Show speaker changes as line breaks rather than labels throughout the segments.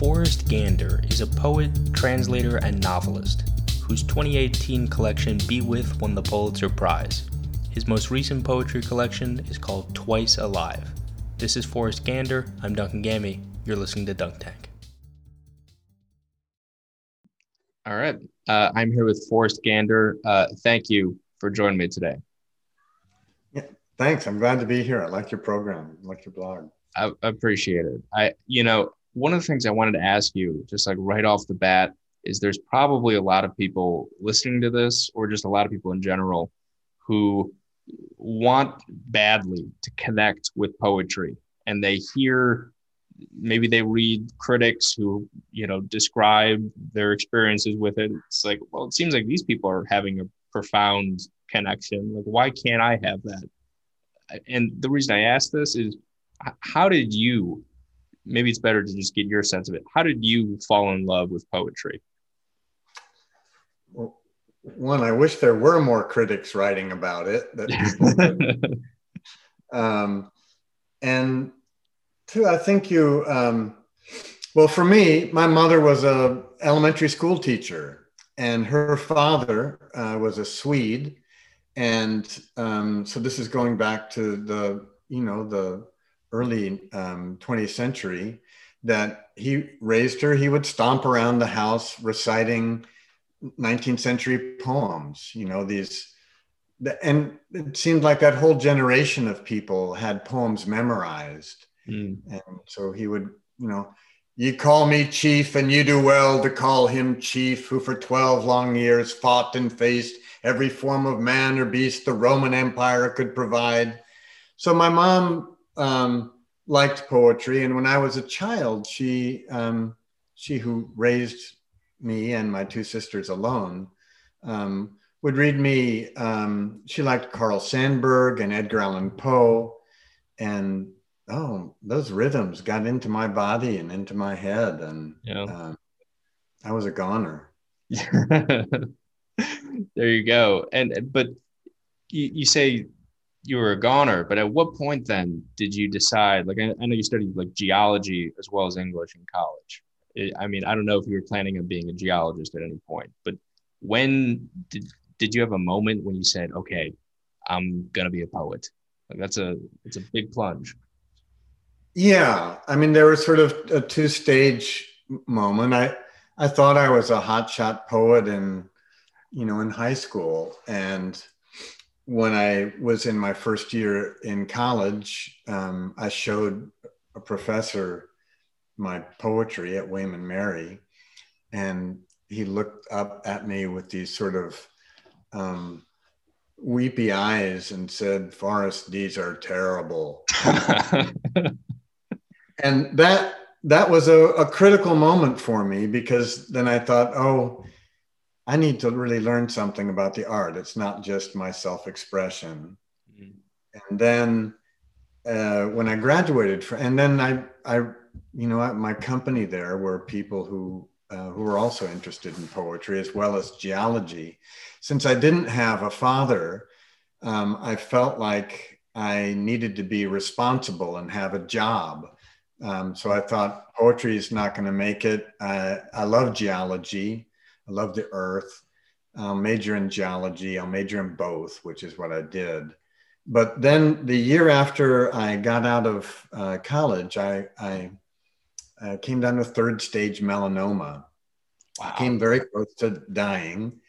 Forrest Gander is a poet, translator, and novelist whose 2018 collection Be With won the Pulitzer Prize. His most recent poetry collection is called Twice Alive. This is Forrest Gander. I'm Duncan Gammy. You're listening to Dunk Tank. All right. Uh, I'm here with Forrest Gander. Uh, thank you for joining me today.
Yeah, thanks. I'm glad to be here. I like your program. I like your blog.
I, I appreciate it. I, you know, one of the things I wanted to ask you, just like right off the bat, is there's probably a lot of people listening to this, or just a lot of people in general, who want badly to connect with poetry, and they hear, maybe they read critics who you know describe their experiences with it. It's like, well, it seems like these people are having a profound connection. Like, why can't I have that? And the reason I ask this is, how did you maybe it's better to just get your sense of it. How did you fall in love with poetry?
Well, one, I wish there were more critics writing about it. That um, and two, I think you. Um, well, for me, my mother was a elementary school teacher, and her father uh, was a Swede, and um, so this is going back to the you know the early um, 20th century that he raised her. He would stomp around the house reciting 19th century poems, you know, these. And it seemed like that whole generation of people had poems memorized. Mm. And so he would, you know, you call me chief, and you do well to call him chief, who for 12 long years fought and faced every form of man or beast the Roman Empire could provide. So my mom um, liked poetry, and when I was a child, she um, she who raised me and my two sisters alone um, would read me. Um, she liked Carl Sandburg and Edgar Allan Poe, and oh, those rhythms got into my body and into my head, and yeah. uh, I was a goner.
there you go. And but you, you say you were a goner, but at what point then did you decide? Like, I, I know you studied like geology as well as English in college. It, I mean, I don't know if you were planning on being a geologist at any point, but when did did you have a moment when you said, "Okay, I'm gonna be a poet"? Like that's a it's a big plunge.
Yeah, I mean, there was sort of a two stage moment. I I thought I was a hotshot poet in you know in high school and when I was in my first year in college, um, I showed a professor my poetry at William and Mary, and he looked up at me with these sort of um, weepy eyes and said, "Forrest, these are terrible." and that that was a, a critical moment for me because then I thought, oh I need to really learn something about the art. It's not just my self expression. Mm-hmm. And then uh, when I graduated, for, and then I, I, you know, my company there were people who uh, who were also interested in poetry as well as geology. Since I didn't have a father, um, I felt like I needed to be responsible and have a job. Um, so I thought poetry is not going to make it. Uh, I love geology. I love the earth. I'll major in geology. I'll major in both, which is what I did. But then the year after I got out of uh, college, I, I, I, came down with third stage melanoma. Wow. I came very close to dying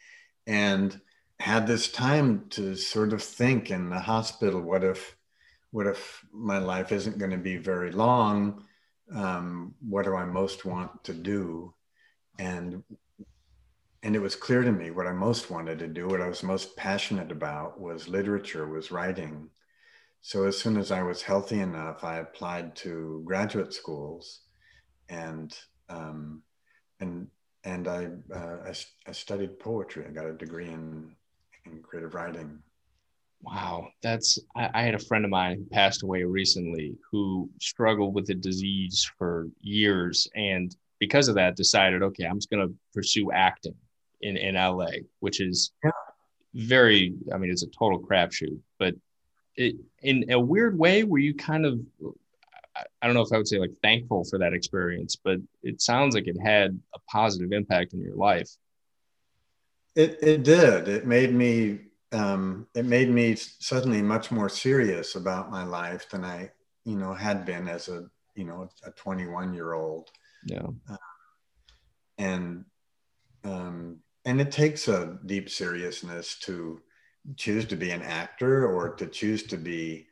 and had this time to sort of think in the hospital what if what if my life isn't going to be very long um, what do i most want to do and and it was clear to me what I most wanted to do, what I was most passionate about was literature, was writing. So as soon as I was healthy enough, I applied to graduate schools, and um, and and I, uh, I, I studied poetry. I got a degree in in creative writing.
Wow, that's I, I had a friend of mine who passed away recently who struggled with the disease for years, and because of that, decided, okay, I'm just going to pursue acting in in LA, which is yeah. very. I mean, it's a total crapshoot. But it, in a weird way, were you kind of I don't know if I would say like thankful for that experience, but it sounds like it had a positive impact in your life.
It it did. It made me um, it made me suddenly much more serious about my life than I you know had been as a you know a 21 year old.
Yeah. Uh,
and um, and it takes a deep seriousness to choose to be an actor or to choose to be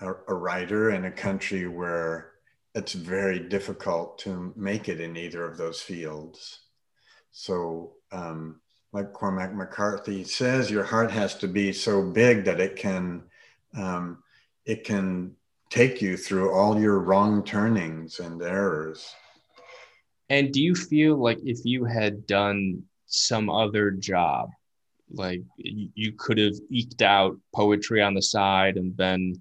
a, a writer in a country where it's very difficult to make it in either of those fields. So, um, like Cormac McCarthy says, your heart has to be so big that it can um, it can take you through all your wrong turnings and errors.
And do you feel like if you had done some other job, like you could have eked out poetry on the side and been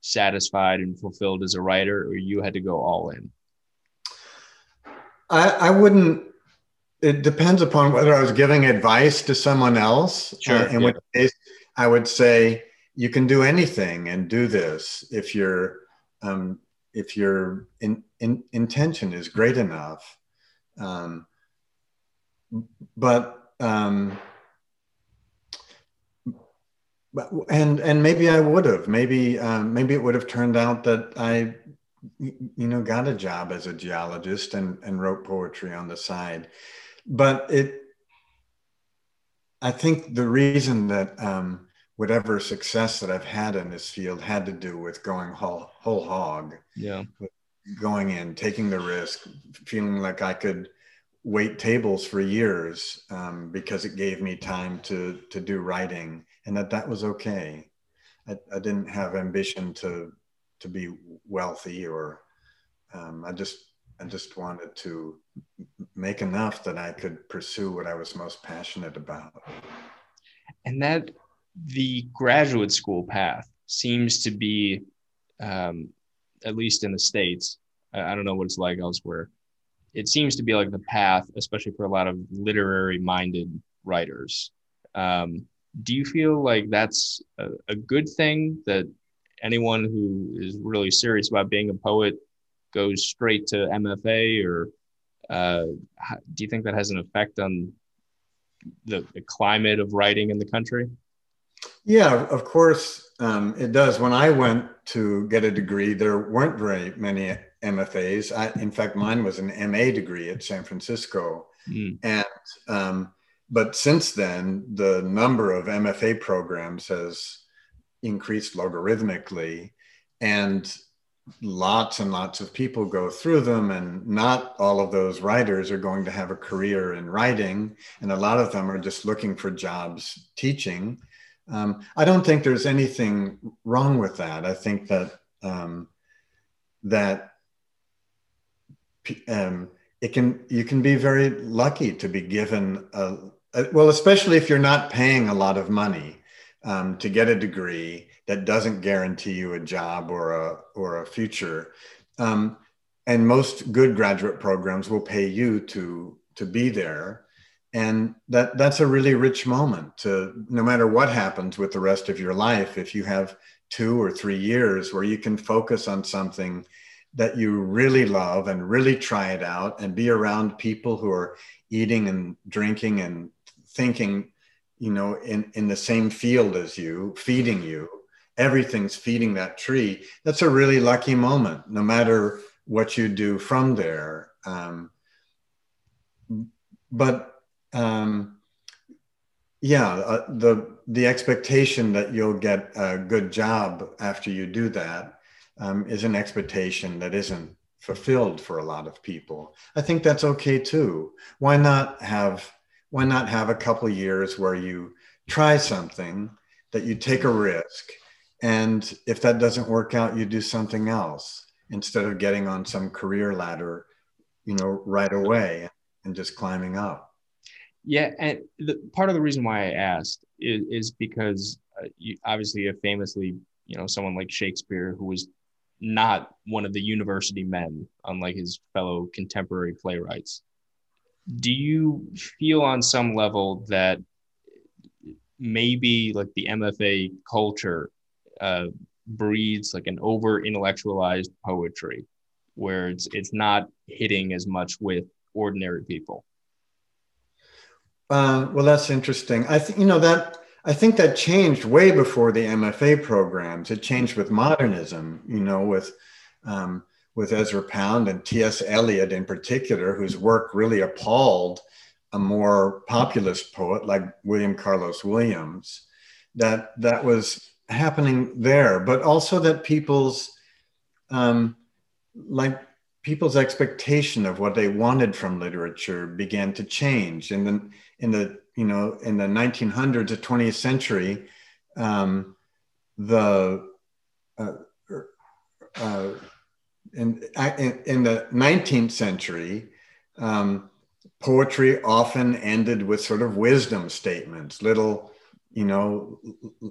satisfied and fulfilled as a writer, or you had to go all in?
I, I wouldn't. It depends upon whether I was giving advice to someone else.
Sure.
Uh, in yeah. which case, I would say you can do anything and do this if your um, if your in, in, intention is great enough. Um, but um, and and maybe I would have. Maybe um, maybe it would have turned out that I, you know, got a job as a geologist and and wrote poetry on the side. But it, I think the reason that um, whatever success that I've had in this field had to do with going whole whole hog.
Yeah.
Going in, taking the risk, feeling like I could wait tables for years um, because it gave me time to to do writing and that that was okay. I, I didn't have ambition to to be wealthy or um, I just I just wanted to make enough that I could pursue what I was most passionate about.
And that the graduate school path seems to be, um, at least in the states, I, I don't know what it's like elsewhere. It seems to be like the path, especially for a lot of literary minded writers. Um, do you feel like that's a, a good thing that anyone who is really serious about being a poet goes straight to MFA, or uh, do you think that has an effect on the, the, climate of writing in the country?
Yeah, of course um, it does. When I went to get a degree, there weren't very many MFAs. I, in fact, mine was an MA degree at San Francisco, mm. and um, but since then, the number of MFA programs has increased logarithmically, and lots and lots of people go through them, and not all of those writers are going to have a career in writing, and a lot of them are just looking for jobs teaching. Um, I don't think there's anything wrong with that. I think that um, that um, it can you can be very lucky to be given a, uh, well, especially if you're not paying a lot of money um, to get a degree that doesn't guarantee you a job or a or a future. Um, and most good graduate programs will pay you to to be there, and that that's a really rich moment. To no matter what happens with the rest of your life, if you have two or three years where you can focus on something that you really love and really try it out and be around people who are eating and drinking and thinking, you know, in, in the same field as you, feeding you, everything's feeding that tree. That's a really lucky moment, no matter what you do from there. Um, but um, yeah, uh, the the expectation that you'll get a good job after you do that um, is an expectation that isn't fulfilled for a lot of people. I think that's okay too. Why not have why not have a couple years where you try something that you take a risk and if that doesn't work out you do something else instead of getting on some career ladder you know right away and just climbing up
yeah and the, part of the reason why i asked is, is because uh, you, obviously a famously you know someone like shakespeare who was not one of the university men unlike his fellow contemporary playwrights do you feel on some level that maybe like the MFA culture uh, breeds like an over intellectualized poetry where it's it's not hitting as much with ordinary people.
Uh, well, that's interesting. I think you know that I think that changed way before the MFA programs. It changed with modernism. You know, with um, with Ezra Pound and T.S. Eliot in particular, whose work really appalled a more populist poet like William Carlos Williams. That that was happening there, but also that people's um, like people's expectation of what they wanted from literature began to change in the in the you know in the 1900s to 20th century um, the uh, uh, in, in, the 19th century um, poetry often ended with sort of wisdom statements little you know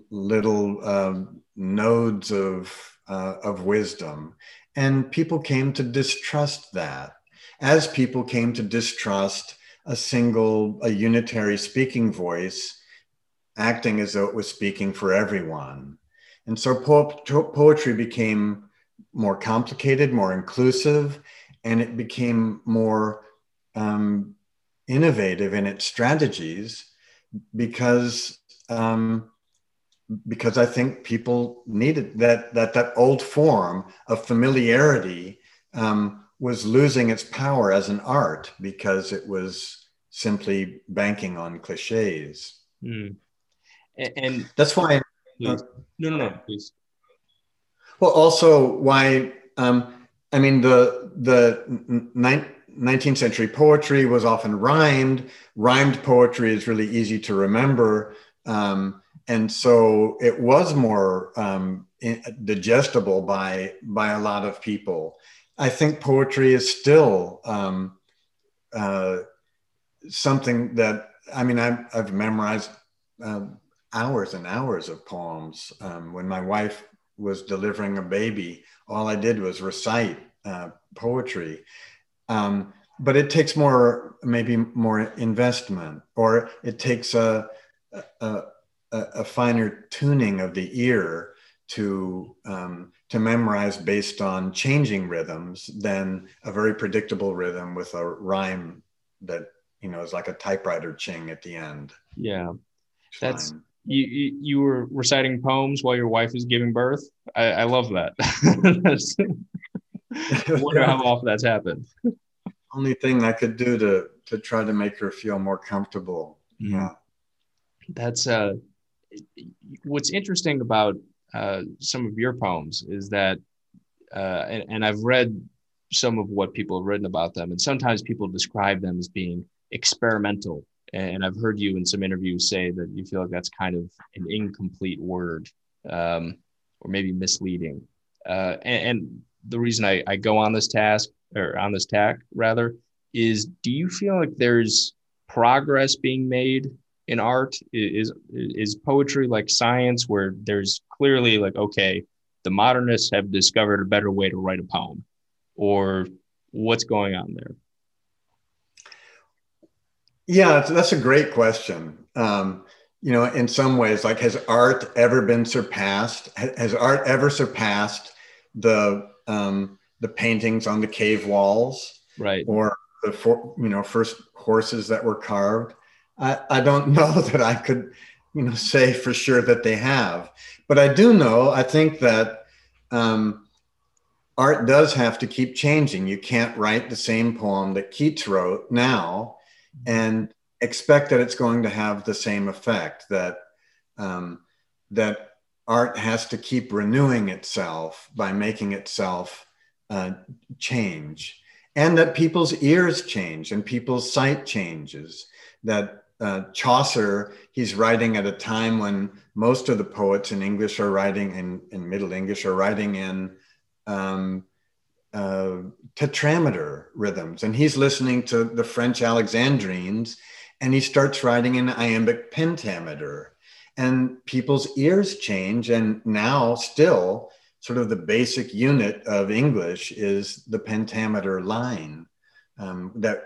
little um, nodes of uh, of wisdom. And people came to distrust that, as people came to distrust a single, a unitary speaking voice acting as though it was speaking for everyone. And so po- poetry became more complicated, more inclusive, and it became more um, innovative in its strategies because um, because I think people needed that that that old form of familiarity um, was losing its power as an art because it was simply banking on cliches.
Mm. And, and,
that's why.
Uh, no, no, no, please.
Well, also why um, I mean the the ni- 19th century poetry was often rhymed. Rhymed poetry is really easy to remember. Um, and so it was more um, digestible by by a lot of people. I think poetry is still um, uh, something that I mean I've, I've memorized um, hours and hours of poems. Um, when my wife was delivering a baby, all I did was recite uh, poetry. Um, but it takes more, maybe more investment, or it takes a, a a, a finer tuning of the ear to um, to memorize based on changing rhythms than a very predictable rhythm with a rhyme that you know is like a typewriter ching at the end.
Yeah, that's you, you, you. were reciting poems while your wife was giving birth. I, I love that. I wonder how often that's happened.
Only thing I could do to to try to make her feel more comfortable. Mm-hmm. Yeah,
that's uh what's interesting about uh, some of your poems is that, uh, and, and I've read some of what people have written about them, and sometimes people describe them as being experimental. And I've heard you in some interviews say that you feel like that's kind of an incomplete word, um, or maybe misleading. Uh, and, and, the reason I, I go on this task or on this tack rather is, do you feel like there's progress being made in art is is poetry like science where there's clearly like okay the modernists have discovered a better way to write a poem or what's going on there?
Yeah that's a great question. Um, you know in some ways like has art ever been surpassed? Has art ever surpassed the um, the paintings on the cave walls?
Right.
Or the for, you know first horses that were carved I, I don't know that I could, you know, say for sure that they have, but I do know. I think that um, art does have to keep changing. You can't write the same poem that Keats wrote now and expect that it's going to have the same effect. That um, that art has to keep renewing itself by making itself uh, change, and that people's ears change and people's sight changes. That uh, Chaucer, he's writing at a time when most of the poets in English are writing in, in Middle English are writing in um, uh, tetrameter rhythms. And he's listening to the French Alexandrines and he starts writing in iambic pentameter. And people's ears change. And now, still, sort of the basic unit of English is the pentameter line um, that,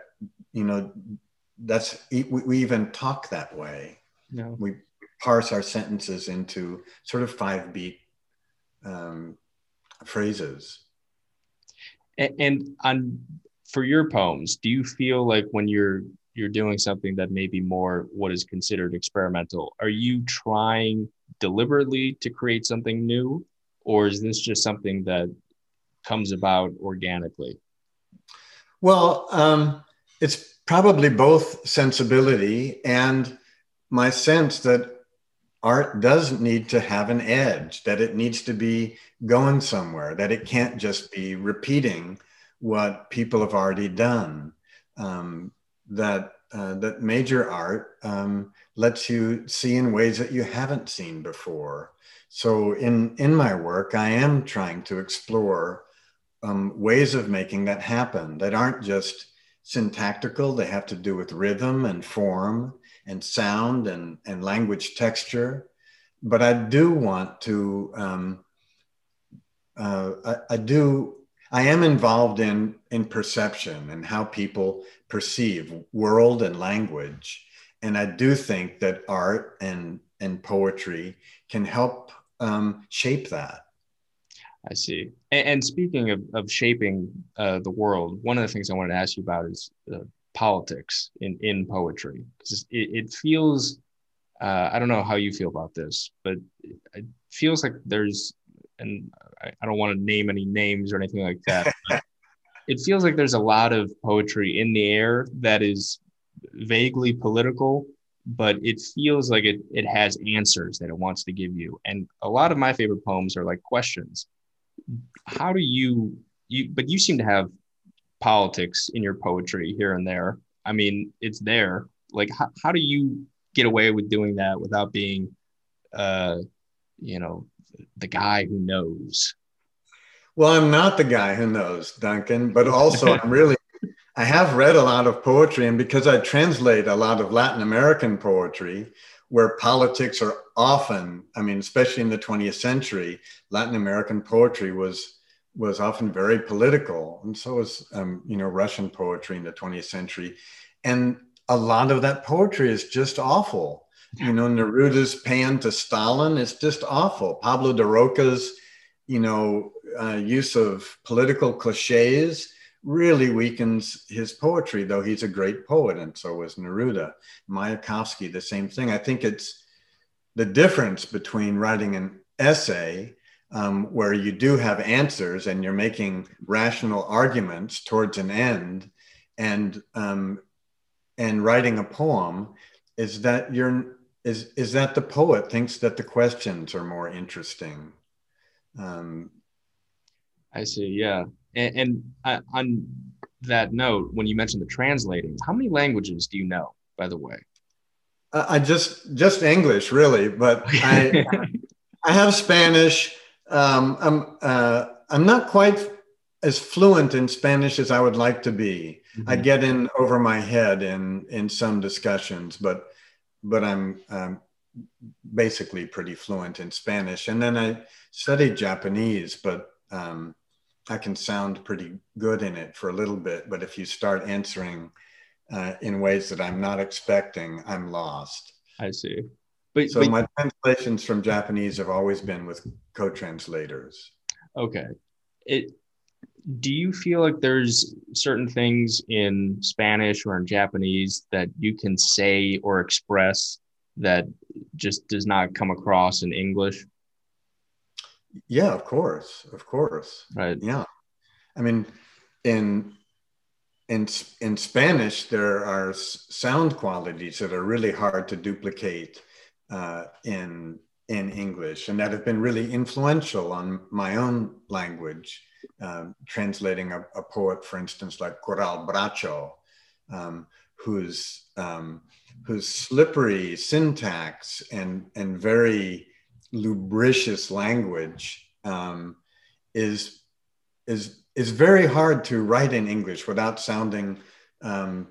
you know, that's we, we even talk that way.
No.
We parse our sentences into sort of five beat um, phrases.
And, and on for your poems, do you feel like when you're you're doing something that may be more what is considered experimental, are you trying deliberately to create something new, or is this just something that comes about organically?
Well, um, it's probably both sensibility and my sense that art does need to have an edge, that it needs to be going somewhere, that it can't just be repeating what people have already done. Um, that uh, that major art um, lets you see in ways that you haven't seen before. So in in my work, I am trying to explore um, ways of making that happen that aren't just syntactical. They have to do with rhythm and form and sound and, and language texture. But I do want to, um, uh, I, I, do, I am involved in, in perception and how people perceive world and language. And I do think that art and, and poetry can help um, shape that.
I see. And, and speaking of, of shaping uh, the world, one of the things I wanted to ask you about is uh, politics in, in poetry. Because it, it, feels, uh, I don't know how you feel about this, but it feels like there's, and I, I don't want to name any names or anything like that. it feels like there's a lot of poetry in the air that is vaguely political but it feels like it it has answers that it wants to give you and a lot of my favorite poems are like questions how do you you but you seem to have politics in your poetry here and there. I mean it's there. Like how, how do you get away with doing that without being uh you know the guy who knows?
Well i'm not the guy who knows duncan but also i'm really i have read a lot of poetry and because i translate a lot of latin american poetry where politics are often, I mean, especially in the 20th century, Latin American poetry was was often very political, and so was um, you know Russian poetry in the 20th century, and a lot of that poetry is just awful. You know, Neruda's pan to Stalin is just awful. Pablo de Rokha's, you know, uh, use of political cliches really weakens his poetry, though he's a great poet, and so was Neruda. Mayakovsky, the same thing. I think it's the difference between writing an essay um, where you do have answers and you're making rational arguments towards an end, and um, and writing a poem is that you're is is that the poet thinks that the questions are more interesting. Um,
I see. Yeah, and, and uh, on that note, when you mentioned the translating, how many languages do you know, by the way?
Uh, I just just English, really, but I I have Spanish. Um, I'm uh, I'm not quite as fluent in Spanish as I would like to be. Mm-hmm. I get in over my head in in some discussions, but but I'm um, basically pretty fluent in Spanish. And then I studied Japanese, but um, I can sound pretty good in it for a little bit, but if you start answering uh, in ways that I'm not expecting, I'm lost.
I see.
But, so but, my translations from Japanese have always been with co-translators.
Okay. It do you feel like there's certain things in Spanish or in Japanese that you can say or express that just does not come across in English?
Yeah, of course, of course.
Right.
Yeah, I mean, in in in Spanish, there are sound qualities that are really hard to duplicate uh, in in English, and that have been really influential on my own language. Um, translating a, a, poet, for instance, like Coral Bracho, um, whose um, whose slippery syntax and and very lubricious language um, is is is very hard to write in English without sounding um,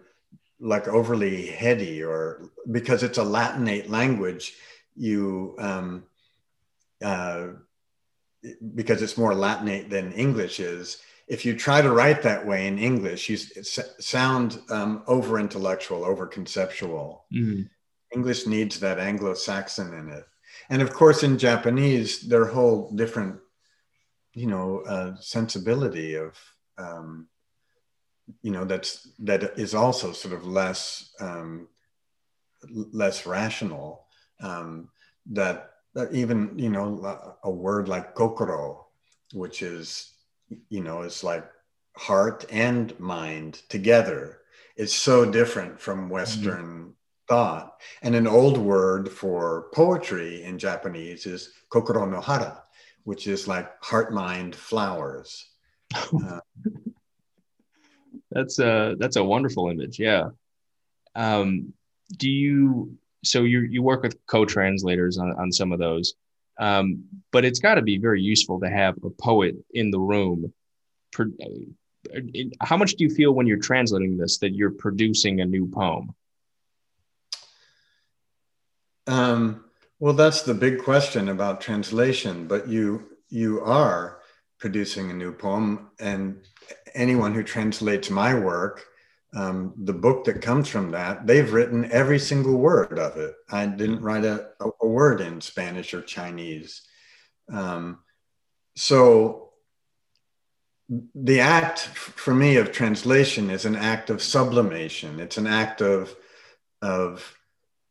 like overly heady or because it's a Latinate language. You um, uh, because it's more Latinate than English is. If you try to write that way in English, you sound um, over intellectual, over conceptual. Mm-hmm. English needs that Anglo Saxon in it and of course in japanese their whole different you know uh, sensibility of um, you know that's that is also sort of less um, less rational um, that, that even you know a word like kokoro which is you know is like heart and mind together is so different from mm-hmm. western. Thought. And an old word for poetry in japanese is kokoro no hana which is like heart mind flowers. Uh,
that's a that's a wonderful image yeah. Um, do you so you you work with co-translators on, on some of those um, but it's got to be very useful to have a poet in the room. How much do you feel when you're translating this that you're producing a new poem
um, well that's the big question about translation but you you are producing a new poem and anyone who translates my work, um, the book that comes from that, they've written every single word of it. I didn't write a, a word in Spanish or Chinese. Um, so the act for me of translation is an act of sublimation. It's an act of, of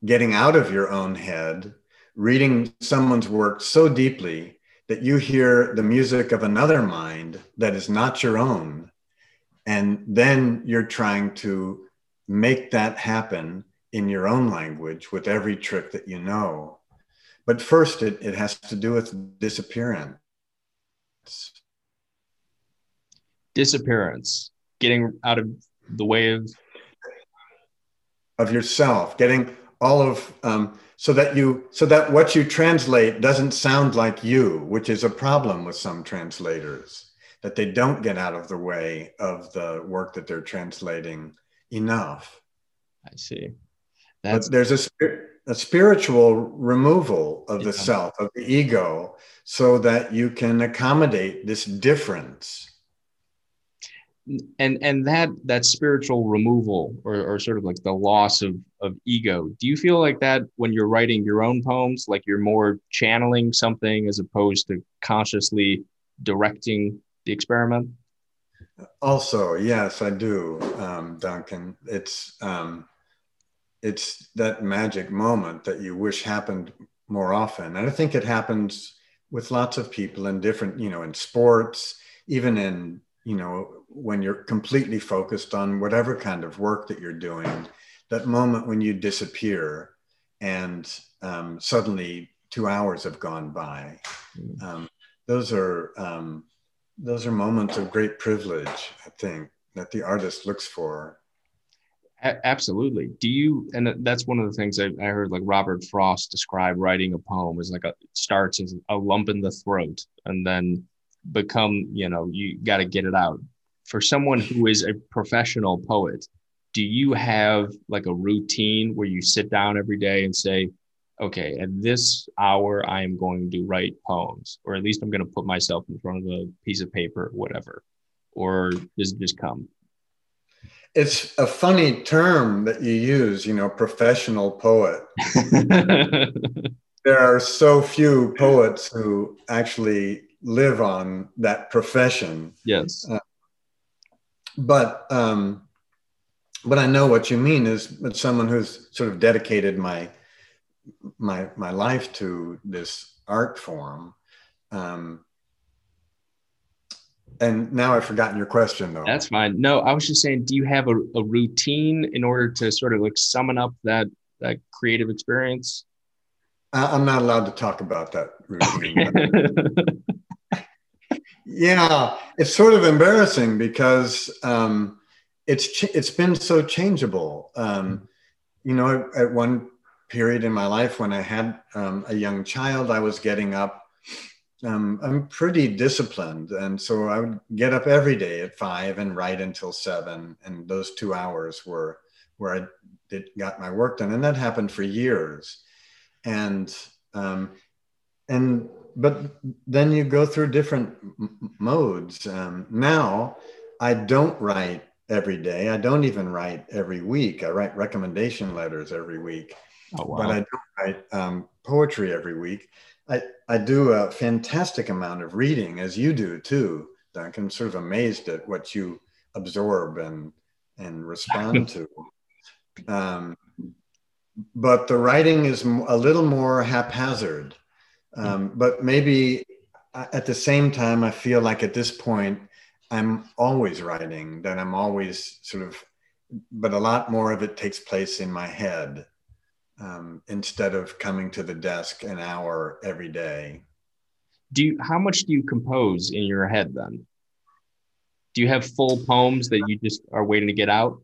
getting out of your own head, reading someone's work so deeply that you hear the music of another mind that is not your own and then you're trying to make that happen in your own language with every trick that you know. But first, it, it has to do with disappearance.
Disappearance, getting out of the way of
of yourself, getting all of um, so that you so that what you translate doesn't sound like you, which is a problem with some translators that they don't get out of the way of the work that they're translating enough.
I see.
That's... But there's a, a spiritual removal of the yeah. self, of the ego, so that you can accommodate this difference.
And and that that spiritual removal or, or sort of like the loss of, of ego, do you feel like that when you're writing your own poems, like you're more channeling something as opposed to consciously directing the experiment?
Also, yes, I do, um, Duncan. It's um, it's that magic moment that you wish happened more often, and I think it happens with lots of people in different, you know, in sports, even in you know when you're completely focused on whatever kind of work that you're doing. That moment when you disappear, and um, suddenly two hours have gone by. Mm. Um, those are um, those are moments of great privilege, I think, that the artist looks for.
A- absolutely. Do you, and that's one of the things I, I heard like Robert Frost describe writing a poem is like a, it starts as a lump in the throat and then become, you know, you got to get it out. For someone who is a professional poet, do you have like a routine where you sit down every day and say, okay, at this hour, I am going to write poems, or at least I'm going to put myself in front of a piece of paper, or whatever, or does it just come?
It's a funny term that you use, you know, professional poet. there are so few poets who actually live on that profession.
Yes. Uh,
but um, but I know what you mean is someone who's sort of dedicated my my my life to this art form. Um, and now I've forgotten your question though.
That's fine. No, I was just saying, do you have a, a routine in order to sort of like summon up that that creative experience?
I'm not allowed to talk about that routine. yeah, it's sort of embarrassing because um, it's it's been so changeable. Um, you know, at one period in my life when I had um, a young child, I was getting up. Um, I'm pretty disciplined. And so I would get up every day at five and write until seven. And those two hours were where I did, got my work done. And that happened for years. And, um, and, but then you go through different m- modes. Um, now I don't write every day. I don't even write every week. I write recommendation letters every week. Oh, wow. But I don't write um, poetry every week. I, I do a fantastic amount of reading, as you do too, I'm sort of amazed at what you absorb and and respond to. Um, but the writing is a little more haphazard. Um, but maybe at the same time, I feel like at this point, I'm always writing, that I'm always sort of, but a lot more of it takes place in my head um, instead of coming to the desk an hour every day.
Do you, how much do you compose in your head then? Do you have full poems that you just are waiting to get out?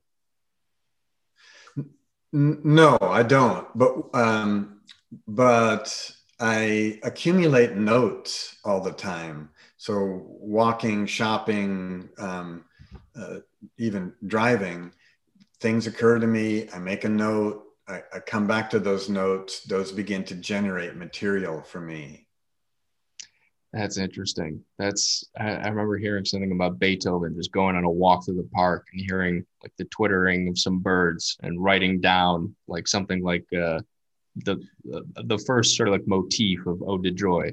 No, I don't. But um, but I accumulate notes all the time. So walking, shopping, um, uh, even driving, things occur to me. I make a note. I, I come back to those notes. Those begin to generate material for me.
That's interesting. That's I, I, remember hearing something about Beethoven just going on a walk through the park and hearing like the twittering of some birds and writing down like something like uh, the, the the first sort of like motif of Ode to Joy,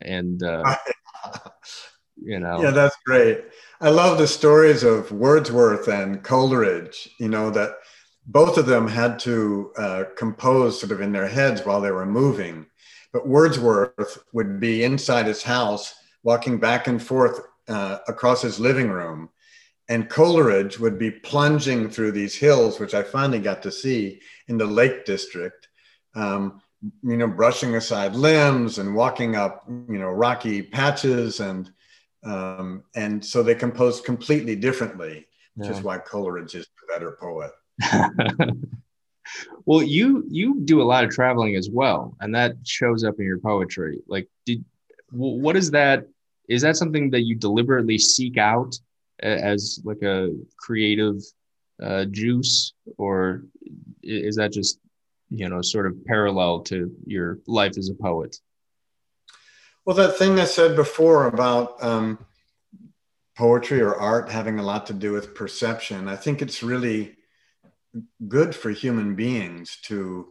and uh, you know.
Yeah, that's great. I love the stories of Wordsworth and Coleridge. You know that both of them had to uh, compose sort of in their heads while they were moving but Wordsworth would be inside his house, walking back and forth uh, across his living room. And Coleridge would be plunging through these hills, which I finally got to see in the Lake District, um, you know, brushing aside limbs and walking up, you know, rocky patches. And, um, and so they compose completely differently, which yeah. is why Coleridge is the better poet.
well, you you do a lot of traveling as well, and that shows up in your poetry. Like, did what is that? Is that something that you deliberately seek out as like a creative uh, juice, or is that just you know sort of parallel to your life as a poet?
Well, that thing I said before about um, poetry or art having a lot to do with perception, I think it's really good for human beings to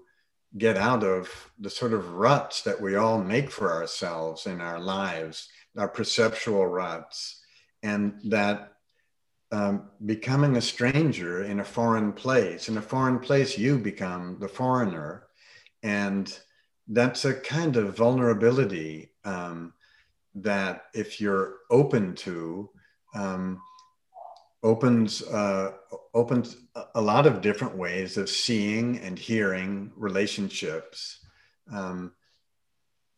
get out of the sort of ruts that we all make for ourselves in our lives, our perceptual ruts, and that um, becoming a stranger in a foreign place, in a foreign place, you become the foreigner. And that's a kind of vulnerability um, that if you're open to, um, opens uh, opens a lot of different ways of seeing and hearing relationships um,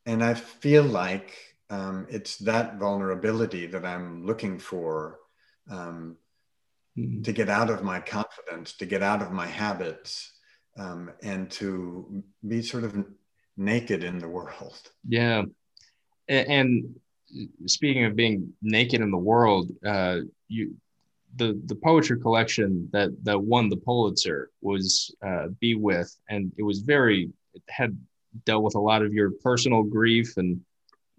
and i feel like um, it's that vulnerability that i'm looking for um, mm-hmm. to get out of my confidence to get out of my habits um, and to be sort of naked in the world
yeah and speaking of being naked in the world uh, you the the poetry collection that that won the Pulitzer was uh, Be With, and it was very it had dealt with a lot of your personal grief and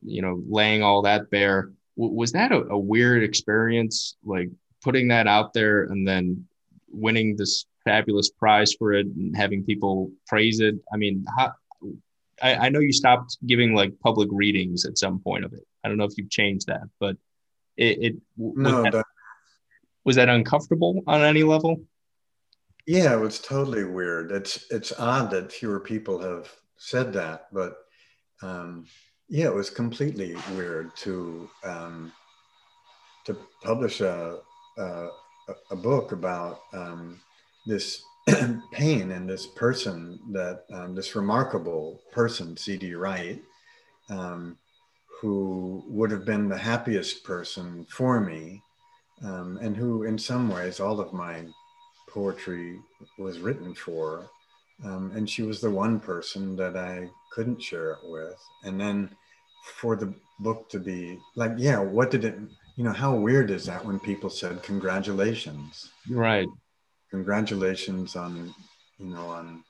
you know laying all that bare. W- was that a, a weird experience, like putting that out there and then winning this fabulous prize for it and having people praise it? I mean, how, I, I know you stopped giving like public readings at some point of it. I don't know if you've changed that, but it, it
no, that,
was that uncomfortable on any level?
Yeah, it was totally weird. It's it's odd that fewer people have said that, but um, yeah, it was completely weird to um, to publish a a, a book about um, this pain and this person that um, this remarkable person, C.D. Wright, um, who would have been the happiest person for me um, and who, in some ways, all of my poetry was written for. Um, and she was the one person that I couldn't share it with. And then for the book to be like, yeah, what did it, you know, how weird is that when people said, congratulations?
Right.
Congratulations on, you know, on,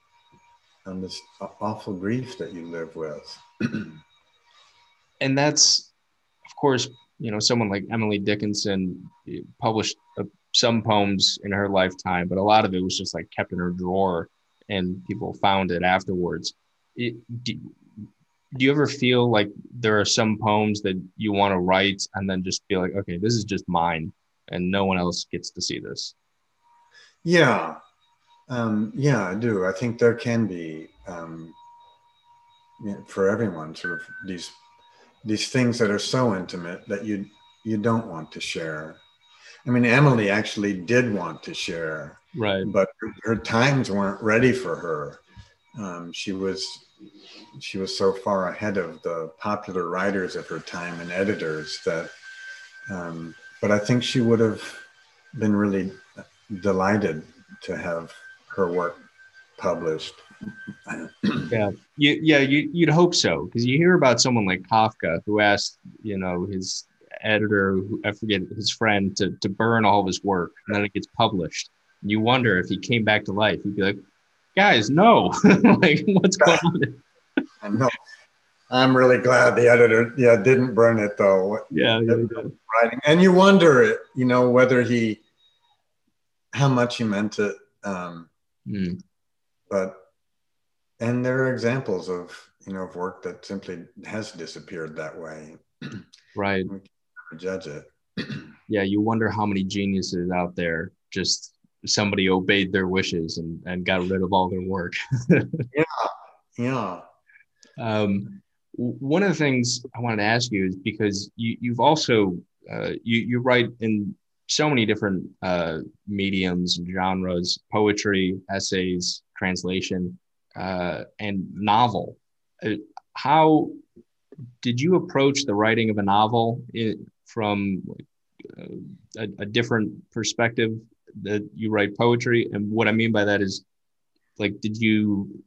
on this awful grief that you live with.
and that's, of course, you know, someone like Emily Dickinson published uh, some poems in her lifetime, but a lot of it was just like kept in her drawer and people found it afterwards. It, do, do you ever feel like there are some poems that you want to write and then just feel like, okay, this is just mine and no one else gets to see this?
Yeah. Um, yeah, I do. I think there can be um, for everyone sort of these these things that are so intimate that you you don't want to share. I mean, Emily actually did want to share,
right?
But her, her times weren't ready for her. Um, she was she was so far ahead of the popular writers of her time and editors that. Um, but I think she would have been really delighted to have her work published.
yeah, you, yeah, you, you'd hope so because you hear about someone like Kafka who asked, you know, his editor, I forget his friend, to to burn all of his work, and then it gets published. You wonder if he came back to life, he'd be like, "Guys, no, like what's going on?"
I know. I'm really glad the editor, yeah, didn't burn it though.
Yeah,
writing, and you wonder, you know, whether he, how much he meant it. Um, mm. But, and there are examples of you know of work that simply has disappeared that way.
Right.
judge it.
yeah, you wonder how many geniuses out there just somebody obeyed their wishes and, and got rid of all their work.
yeah, yeah.
Um, one of the things I wanted to ask you is because you, you've also uh, you you write in so many different uh, mediums and genres: poetry, essays, translation, uh, and novel. Uh, how did you approach the writing of a novel in, from uh, a, a different perspective that you write poetry? And what I mean by that is, like, did you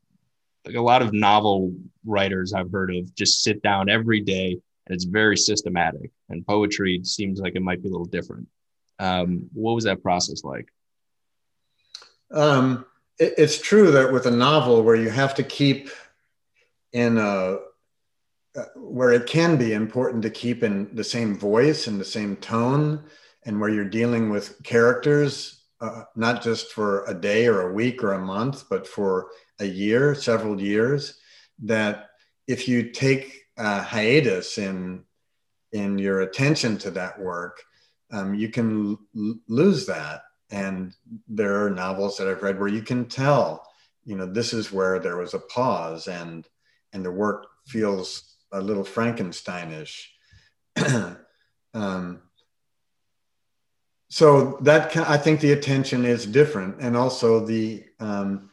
like a lot of novel writers I've heard of just sit down every day and it's very systematic. And poetry seems like it might be a little different. Um, what was that process like?
Um, it, it's true that with a novel where you have to keep in a uh, where it can be important to keep in the same voice and the same tone, and where you're dealing with characters, uh, not just for a day or a week or a month, but for a year, several years, that if you take a hiatus in in your attention to that work, um, you can l- lose that. And there are novels that I've read where you can tell, you know, this is where there was a pause, and and the work feels a little Frankensteinish. um, so that I think the attention is different, and also the um,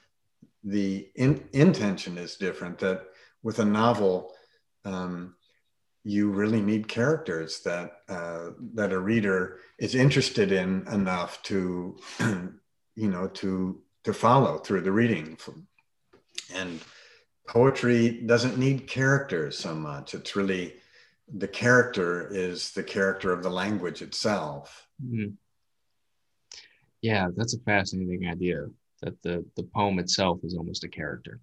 the in, intention is different. That with a novel, um, you really need characters that uh, that a reader is interested in enough to, you know, to to follow through the reading. And poetry doesn't need characters so much. It's really the character is the character of the language itself. Mm-hmm.
Yeah, that's a fascinating idea that the the poem itself is almost a character.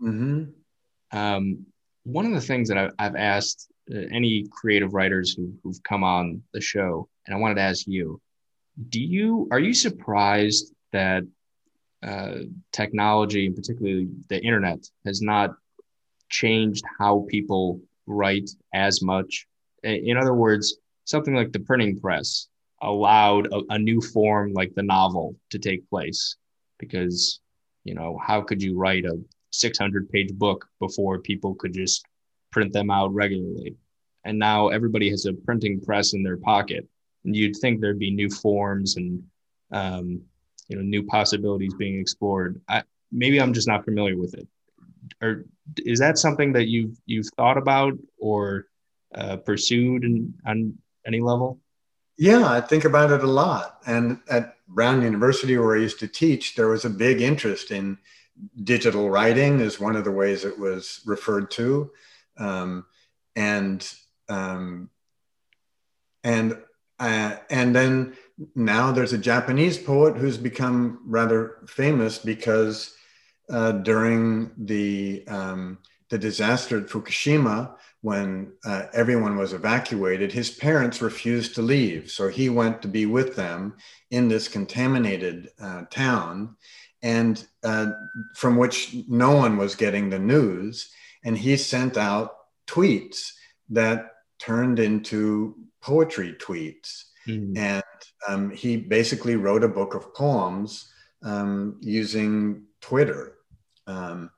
Mm-hmm. Um, one of the things that I, have asked uh, any creative writers who, who've come on the show, and I wanted to ask you: Do you are you surprised that uh, technology, and particularly the internet, has not changed how people write as much? In other words, something like the printing press allowed a, a new form like the novel to take place. Because you know how could you write a 600 page book before people could just print them out regularly? And now everybody has a printing press in their pocket. And you'd think there'd be new forms and um, you know new possibilities being explored. I, maybe i'm just not familiar with it. Or is that something that you've you've thought about or uh, pursued in, on any level
yeah, I think about it a lot. And at Brown University, where I used to teach, there was a big interest in digital writing, is one of the ways it was referred to. Um, and um, and uh, and then now there's a Japanese poet who's become rather famous because uh, during the um, the disaster at Fukushima, when uh, everyone was evacuated, his parents refused to leave. So he went to be with them in this contaminated uh, town, and uh, from which no one was getting the news. and he sent out tweets that turned into poetry tweets. Mm-hmm. And um, he basically wrote a book of poems um, using Twitter. Um,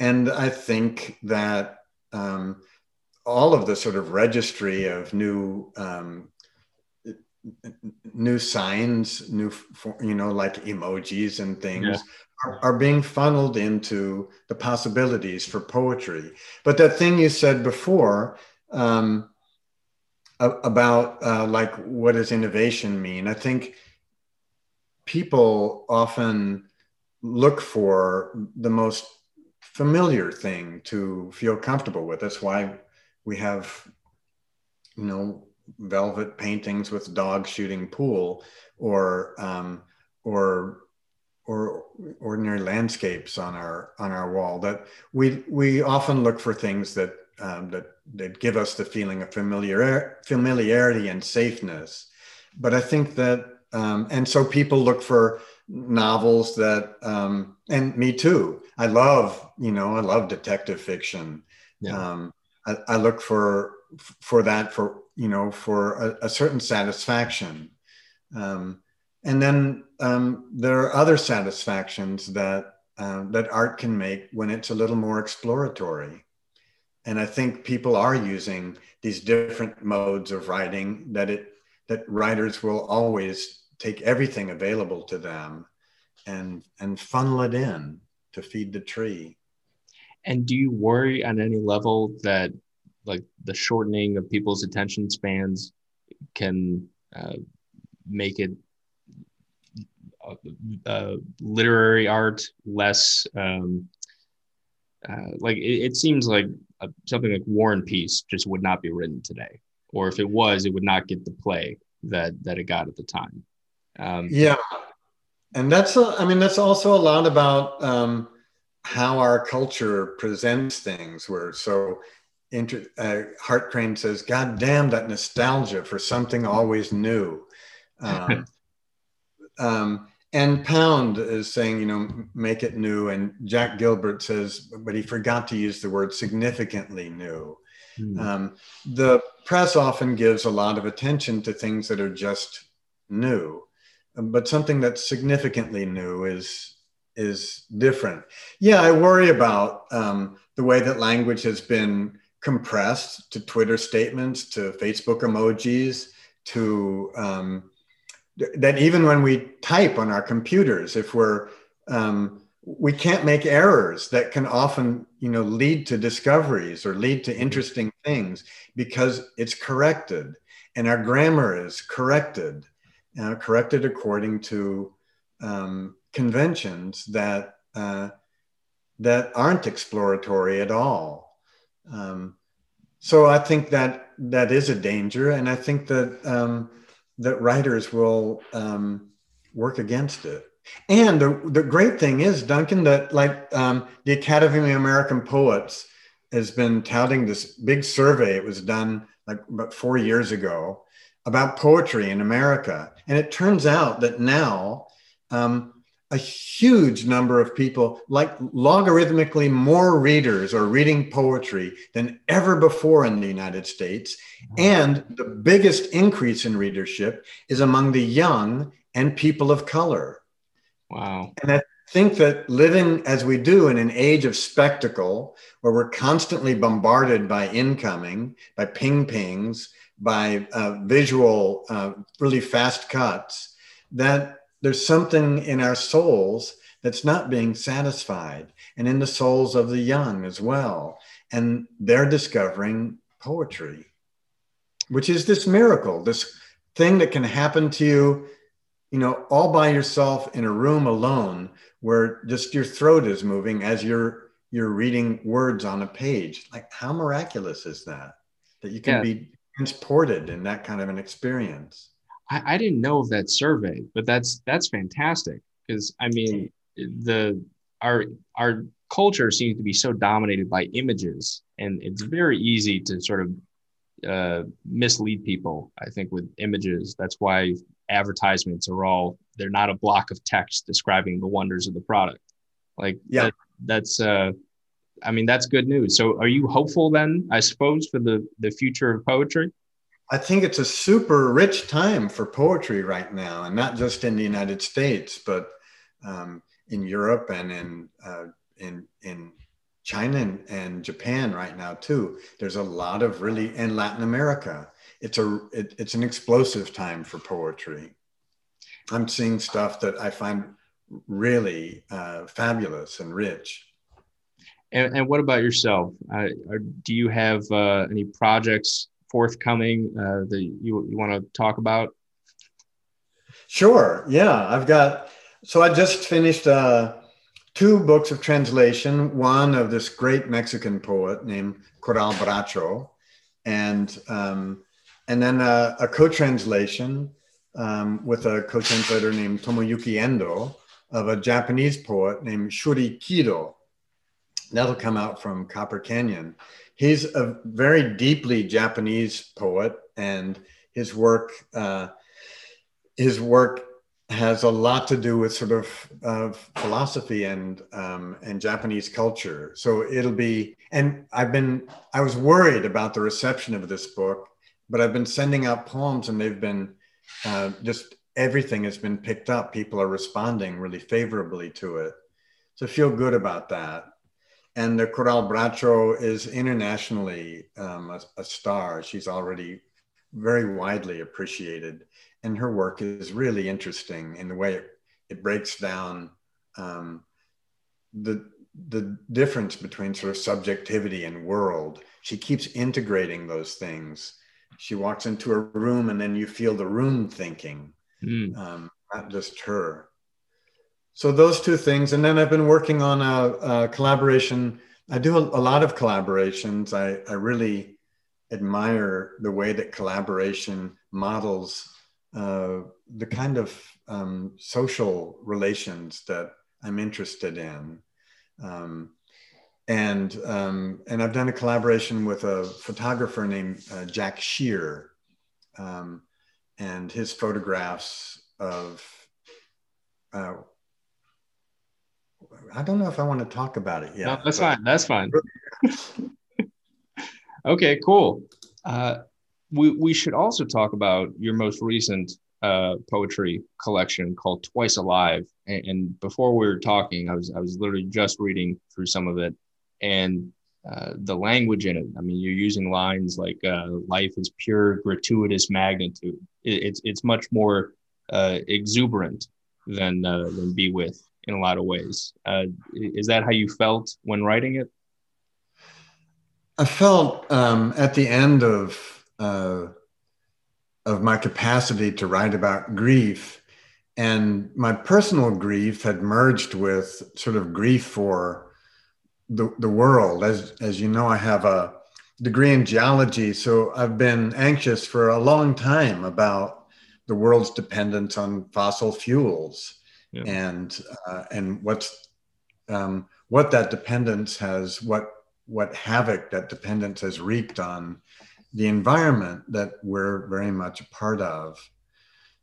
and I think that um, all of the sort of registry of new um, new signs, new you know like emojis and things yeah. are, are, being funneled into the possibilities for poetry. But that thing you said before um, about uh, like what does innovation mean? I think people often look for the most familiar thing to feel comfortable with. That's why we have, you know, velvet paintings with dogs shooting pool, or um, or or ordinary landscapes on our on our wall. That we we often look for things that um, that that give us the feeling of familiar familiarity and safeness. But I think that um, and so people look for novels that um, and me too. I love you know I love detective fiction. Yeah. Um, I, I, look for for that for you know for a, a certain satisfaction. Um, and then um, there are other satisfactions that uh, that art can make when it's a little more exploratory. And I think people are using these different modes of writing that it that writers will always take everything available to them and and funnel it in to feed the tree.
And do you worry on any level that like the shortening of people's attention spans can uh, make it uh, uh, literary art less um, uh, like it, it, seems like a, something like War and Peace just would not be written today, or if it was, it would not get the play that that it got at the time.
Um, yeah, and that's a, I mean that's also a lot about um, how our culture presents things. Where so inter, uh, Hart Crane says, "God damn that nostalgia for something always new." Um, um, and Pound is saying, you know, make it new. And Jack Gilbert says, but he forgot to use the word significantly new. Mm. Um, the press often gives a lot of attention to things that are just new but something that's significantly new is is different. Yeah, I worry about um, the way that language has been compressed to Twitter statements, to Facebook emojis, to um, that even when we type on our computers, if we're um, we can't make errors that can often you know lead to discoveries or lead to interesting things because it's corrected and our grammar is corrected uh, corrected according to um, conventions that uh, that aren't exploratory at all. Um, so I think that that is a danger, and I think that um, that writers will um, work against it. And the, the great thing is, Duncan, that like um, the Academy of American Poets has been touting this big survey. It was done like about four years ago, about poetry in America. And it turns out that now um, a huge number of people, like logarithmically more readers, are reading poetry than ever before in the United States. And the biggest increase in readership is among the young and people of color.
Wow.
And I think that living as we do in an age of spectacle, where we're constantly bombarded by incoming, by ping pings, by uh, visual, uh, really fast cuts, that there's something in our souls that's not being satisfied, and in the souls of the young as well. And they're discovering poetry, which is this miracle, this thing that can happen to you, you know, all by yourself in a room alone, where just your throat is moving as you're you're reading words on a page. Like, how miraculous is that? That you can yeah. be transported in that kind of an experience.
I, I didn't know of that survey, but that's that's fantastic because I mean the our our culture seems to be so dominated by images, and it's very easy to sort of uh, mislead people. I think with images, that's why advertisements are all they're not a block of text describing the wonders of the product. Like
yeah,
that, that's uh, I mean, that's good news. So, are you hopeful then? I suppose for the the future of poetry.
I think it's a super rich time for poetry right now, and not just in the United States, but um, in Europe and in uh, in in China and, and, Japan right now too. There's a lot of really in Latin America. It's a it, it's an explosive time for poetry. I'm seeing stuff that I find really uh, fabulous and rich.
And, and what about yourself? Do you have uh, any projects forthcoming uh, that you, you want to talk about?
Sure. Yeah, I've got. So I just finished uh, two books of translation. One of this great Mexican poet named Coral Bracho, and um, and then a, a co-translation um, with a co-translator named Tomoyuki Endo of a Japanese poet named Shuri Kido. That'll come out from Copper Canyon. He's a very deeply Japanese poet, and his work uh, his work has a lot to do with sort of of philosophy and um, and Japanese culture. So it'll be, and I've been I was worried about the reception of this book, but I've been sending out poems, and they've been uh, just everything has been picked up. People are responding really favorably to it, so feel good about that and the Coral Bracho is internationally um, a, a, star. She's already very widely appreciated, and her work is really interesting in the way it, it breaks down um, the the difference between sort of subjectivity and world. She keeps integrating those things. She walks into a room, and then you feel the room thinking, mm. um, not just her so those two things and then i've been working on a, a collaboration. I do a, a, lot of collaborations. I, I really admire the way that collaboration models uh, the kind of um, social relations that i'm interested in. Um, and um, and i've done a collaboration with a photographer named uh, jack shear um, and his photographs of uh, I don't know if I want to talk about it yet.
No, that's but. fine. That's fine. okay, cool. Uh, we, we should also talk about your most recent uh, poetry collection called Twice Alive. And, and, before we were talking, I was I was literally just reading through some of it, and uh, the language in it. I mean, you're using lines like uh, "life is pure, gratuitous magnitude." It, it's it's much more uh, exuberant than uh, than "be with." In a lot of ways. Uh, is that how you felt when writing it?
I felt um, at the end of uh, of my capacity to write about grief, and my personal grief had merged with sort of grief for the, the world. As as you know, I have a degree in geology, so I've been anxious for a long time about the world's dependence on fossil fuels yeah. and uh, and what's um, what that dependence has what what havoc that dependence has wreaked on the environment that we're very much a part of.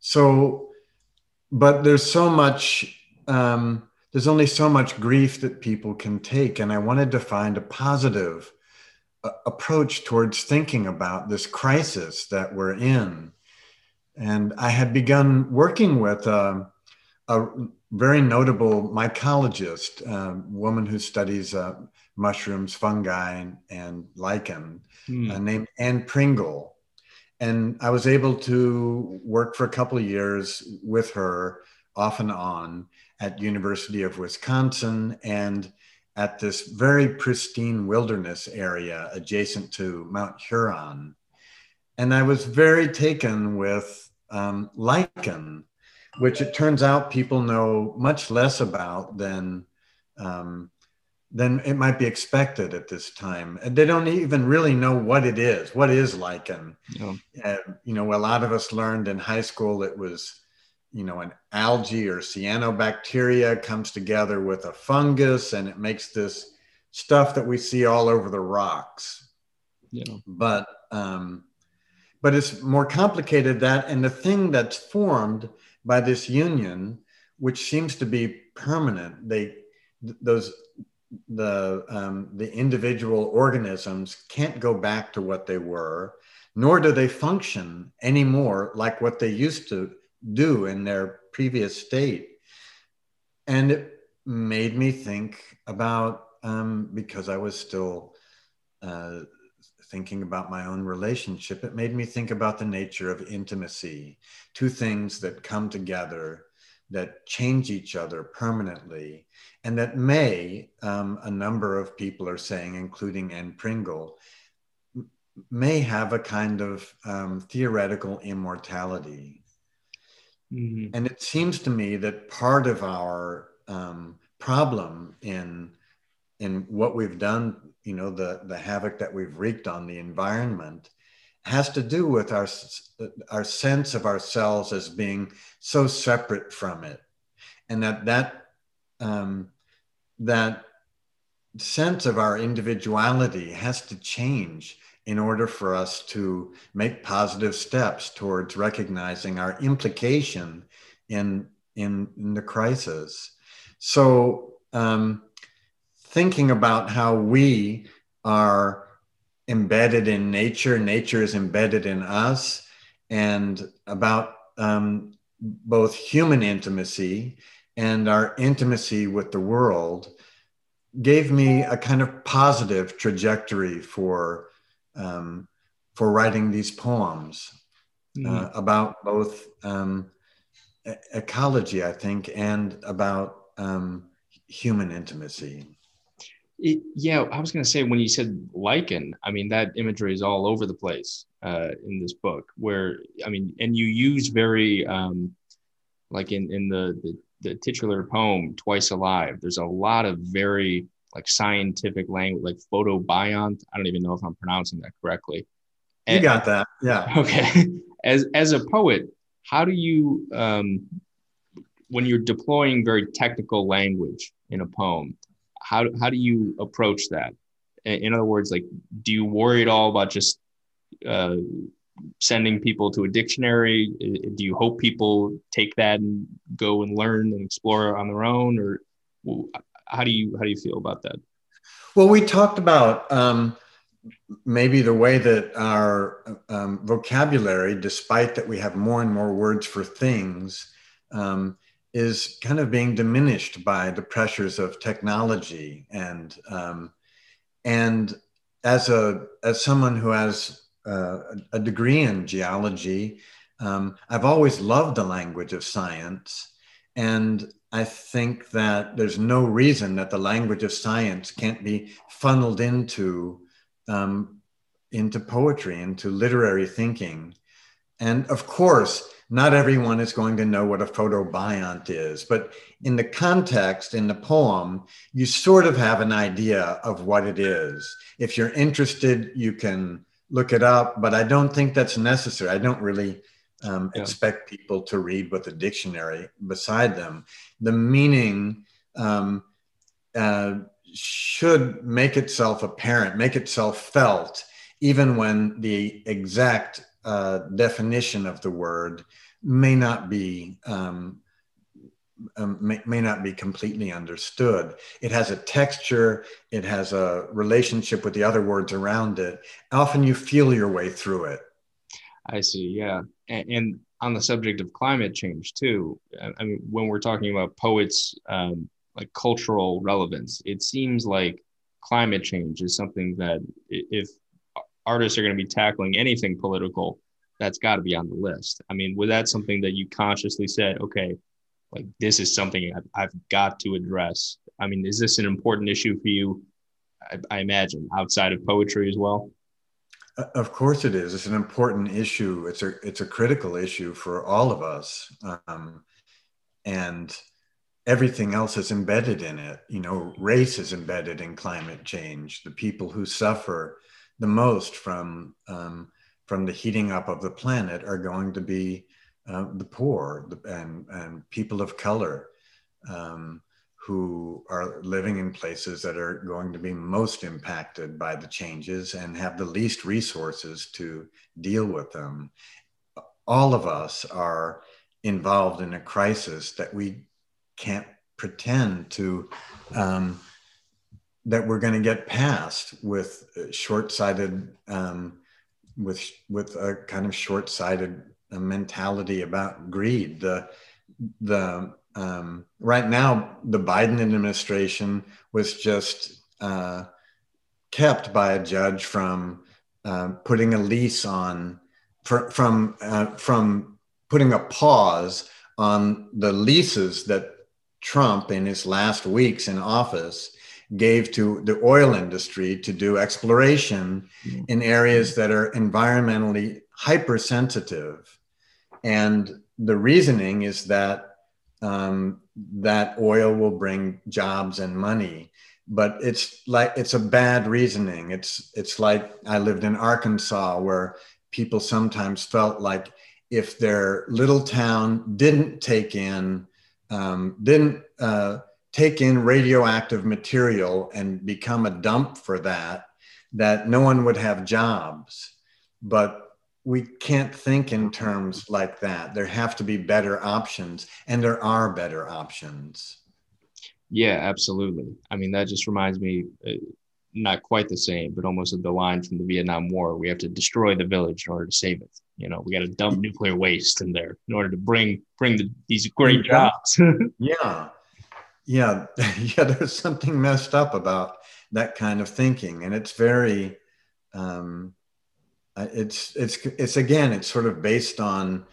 So, but there's so much. Um, there's only so much grief that people can take, and I wanted to find a positive uh, approach towards thinking about this crisis that we're in. And I had begun working with. Um, a very notable mycologist, a woman who studies uh, mushrooms, fungi, and, and lichen, mm. uh, named Anne Pringle. And I was able to work for a couple of years with her off and on at University of Wisconsin and at this very pristine wilderness area adjacent to Mount Huron. And I was very taken with um, lichen which it turns out people know much less about than um, than it might be expected at this time. And they don't even really know what it is. What is lichen? Yeah. Uh, you know, a lot of us learned in high school it was, you know, an algae or cyanobacteria comes together with a fungus and it makes this stuff that we see all over the rocks. Yeah. But um, but it's more complicated that and the thing that's formed by this union, which seems to be permanent. They those the um, the individual organisms can't go back to what they were, nor do they function anymore like what they used to do in their previous state. And it made me think about um, because I was still uh, thinking about my own relationship. It made me think about the nature of intimacy, two things that come together that change each other permanently, and that may, um, a number of people are saying, including Anne Pringle, may have a kind of um, theoretical immortality. Mm-hmm. And it seems to me that part of our um, problem in in what we've done, you know, the the havoc that we've wreaked on the environment, has to do with our our sense of ourselves as being so separate from it, and that that um, that sense of our individuality has to change in order for us to make positive steps towards recognizing our implication in in, in the crisis. So um, thinking about how we are embedded in nature, nature is embedded in us, and about um, both human intimacy and our intimacy with the world gave me a kind of positive trajectory for um, for writing these poems mm. uh, about both um, ecology, I think, and about um, human intimacy.
It, yeah, I was going to say when you said lichen, I mean that imagery is all over the place uh, in this book. Where I mean, and you use very um, like in in the, the the titular poem "Twice Alive." There's a lot of very like scientific language, like photobiont. I don't even know if I'm pronouncing that correctly.
And, you got that, yeah.
Okay. As as a poet, how do you um, when you're deploying very technical language in a poem? How how do you approach that? In other words, like, do you worry at all about just uh, sending people to a dictionary? Do you hope people take that and go and learn and explore on their own, or how do you how do you feel about that?
Well, we talked about um, maybe the way that our um, vocabulary, despite that we have more and more words for things, um, is kind of being diminished by the pressures of technology and um, and as a as someone who has uh, a degree in geology um, i've always loved the language of science. And i think that there's no reason that the language of science can't be funneled into um, into poetry into literary thinking. And of course not everyone is going to know what a photobiont is, but in the context, in the poem, you sort of have an idea of what it is. If you're interested, you can look it up, but I don't think that's necessary. I don't really um, yeah. expect people to read with a dictionary beside them. The meaning um, uh, should make itself apparent, make itself felt, even when the exact uh, definition of the word may not be um, um, may, may not be completely understood. It has a texture, it has a relationship with the other words around it. Often you feel your way through it.
I see, yeah. And, and on the subject of climate change, too, I mean, when we're talking about poets, um, like cultural relevance, it seems like climate change is something that if artists are going to be tackling anything political, that's got to be on the list. I mean, was that something that you consciously said, okay, like this is something I've, I've got to address? I mean, is this an important issue for you? I, I imagine outside of poetry as well.
Of course, it is. It's an important issue. It's a it's a critical issue for all of us, um, and everything else is embedded in it. You know, race is embedded in climate change. The people who suffer the most from um, from the heating up of the planet are going to be uh, the poor and, and people of color um, who are living in places that are going to be most impacted by the changes and have the least resources to deal with them. All of us are involved in a crisis that we can't pretend to um, that we're going to get past with short-sighted um, with with a kind of short-sighted uh, mentality about greed. The the um, right now the Biden administration was just uh, kept by a judge from uh, putting a lease on for, from uh, from putting a pause on the leases that Trump in his last weeks in office gave to the oil industry to do exploration mm. in areas that are environmentally hypersensitive. And the reasoning is that um, that oil will bring jobs and money. But it's like it's a bad reasoning. It's it's like I lived in Arkansas where people sometimes felt like if their little town didn't take in um, didn't uh, take in radioactive material and become a dump for that, that no one would have jobs. But we can't think in terms like that. There have to be better options, and there are better options.
Yeah, absolutely. I mean, that just reminds me, uh, not quite the same, but almost of the line from the Vietnam War. We have to destroy the village in order to save it. You know, we got to dump nuclear waste in there in order to bring bring the, these great jobs.
yeah, yeah, yeah. There's something messed up about that kind of thinking, and it's very, um, it's it's it's again, it's sort of based on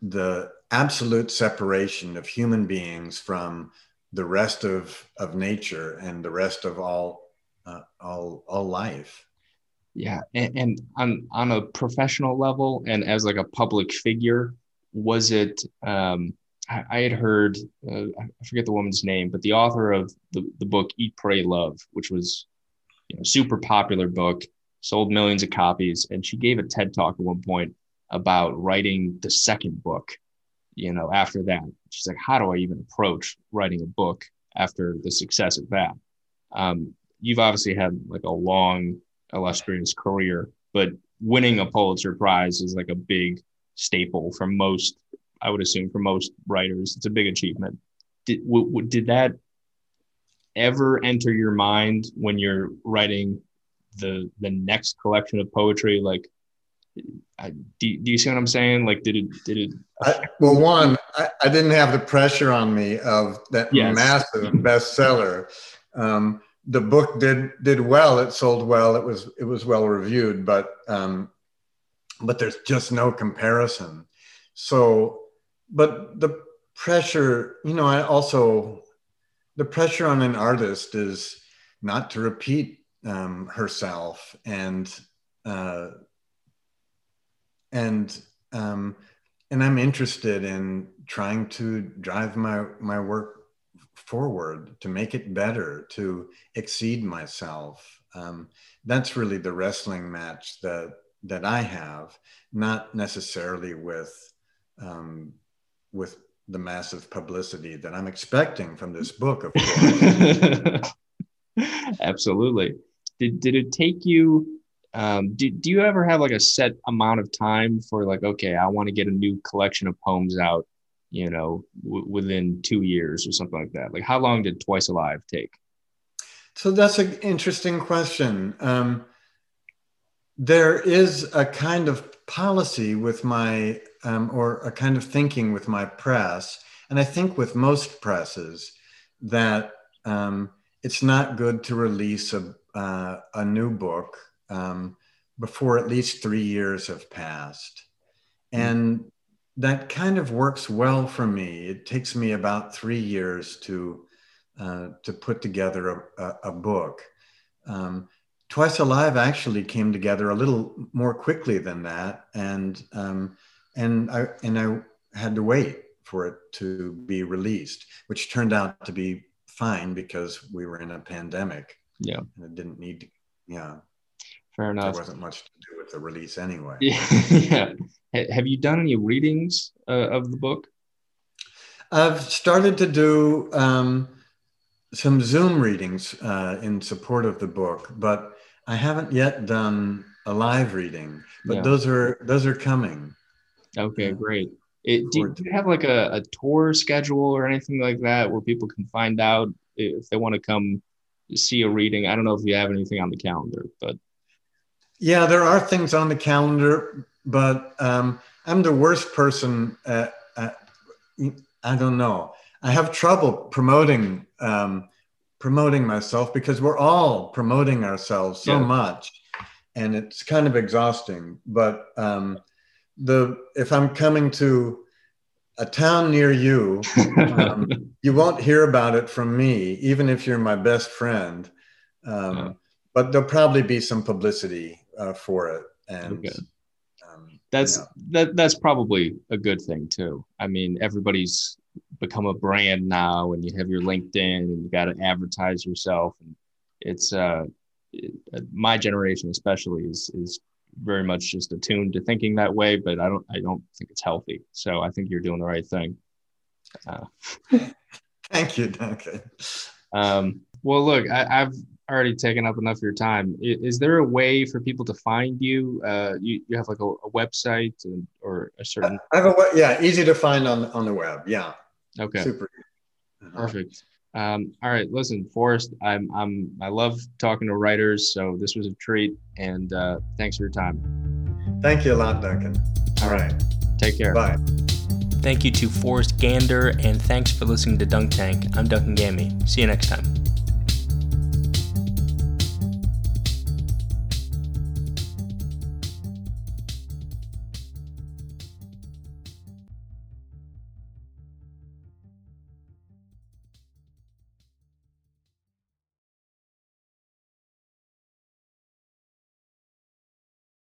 the absolute separation of human beings from the rest of of nature and the rest of all uh, all all life.
Yeah, and, and on on a professional level, and as like a public figure, was it? Um, I, had heard uh, I forget the woman's name, but the author of the, the book Eat, Pray, Love, which was you know super popular book, sold millions of copies, and she gave a TED talk at one point about writing the second book. You know, after that, she's like, "How do I even approach writing a book after the success of that?" Um, you've obviously had like a long illustrious career, but winning a Pulitzer Prize is like a big staple for most, I would assume, for most writers. It's a big achievement. Did, w- w- did that ever enter your mind when you're writing the the next collection of poetry? Like, I, do, do you see what I'm saying? Like, did it did it?
I, well, one, I, I, didn't have the pressure on me of that yes. massive bestseller. Um, the book did did well. It sold well. It was it was well reviewed, but um, but there's just no comparison. So, but the pressure, you know, I also the pressure on an artist is not to repeat um, herself and uh, and um, and I'm interested in trying to drive my my work forward, to make it better, to exceed myself. Um, that's really the wrestling match that that I have, not necessarily with um, with the massive publicity that I'm expecting from this book, of course.
Absolutely. Did did it take you? Um, do, do you ever have like a set amount of time for like okay i want to get a new collection of poems out you know, w- within two years or something like that? Like, how long did Twice Alive take?
So that's an interesting question. Um, there is a kind of policy with my, um, or a kind of thinking with my press, and I think with most presses, that um, it's not good to release a, uh, a new book um, before at least three years have passed. Hmm. And that kind of works well for me. It takes me about three years to uh, to put together a, a, a book. Um, Twice Alive actually came together a little more quickly than that, and um, and I and I had to wait for it to be released, which turned out to be fine because we were in a pandemic.
Yeah,
and it didn't need to. Yeah,
fair enough.
There wasn't much to do with the release anyway.
yeah. Have you done any readings uh, of the book?
I've started to do um, some Zoom readings uh, in support of the book, but I haven't yet done a live reading. But yeah. those are those are coming.
Okay, great. It, do, do, you have like a, a tour schedule or anything like that where people can find out if they want to come see a reading. I don't know if you have anything on the calendar, but
yeah, there are things on the calendar, but um, I'm the worst person. At, at, I don't know. I have trouble promoting um, promoting myself because we're all promoting ourselves so yeah. much, and it's kind of exhausting. But um, the if I'm coming to a town near you, um, you won't hear about it from me, even if you're my best friend. Um, yeah. But there'll probably be some publicity uh, for it, and okay.
um, that's you know. that. That's probably a good thing too. I mean, everybody's become a brand now, and you have your LinkedIn, and you got to advertise yourself, and it's uh, it, uh, my generation especially is is very much just attuned to thinking that way, but I don't I don't think it's healthy. So I think you're doing the right thing.
Uh, Thank you, Duncan.
Um, well, look, I, have already taken up enough of your time. Is, is, there a way for people to find you? Uh, you, you have like a, a website or a certain.
I have a yeah, easy to find on on the web. Yeah.
Okay. Super. Perfect. Um, all right, listen, Forrest, I'm I'm I love talking to writers, so this was a treat, and uh, thanks for your time.
Thank you a lot, Duncan. All right,
take care.
Bye.
Thank you to Forrest Gander, and thanks for listening to Dunk Tank. I'm Duncan Gammy. See you next time.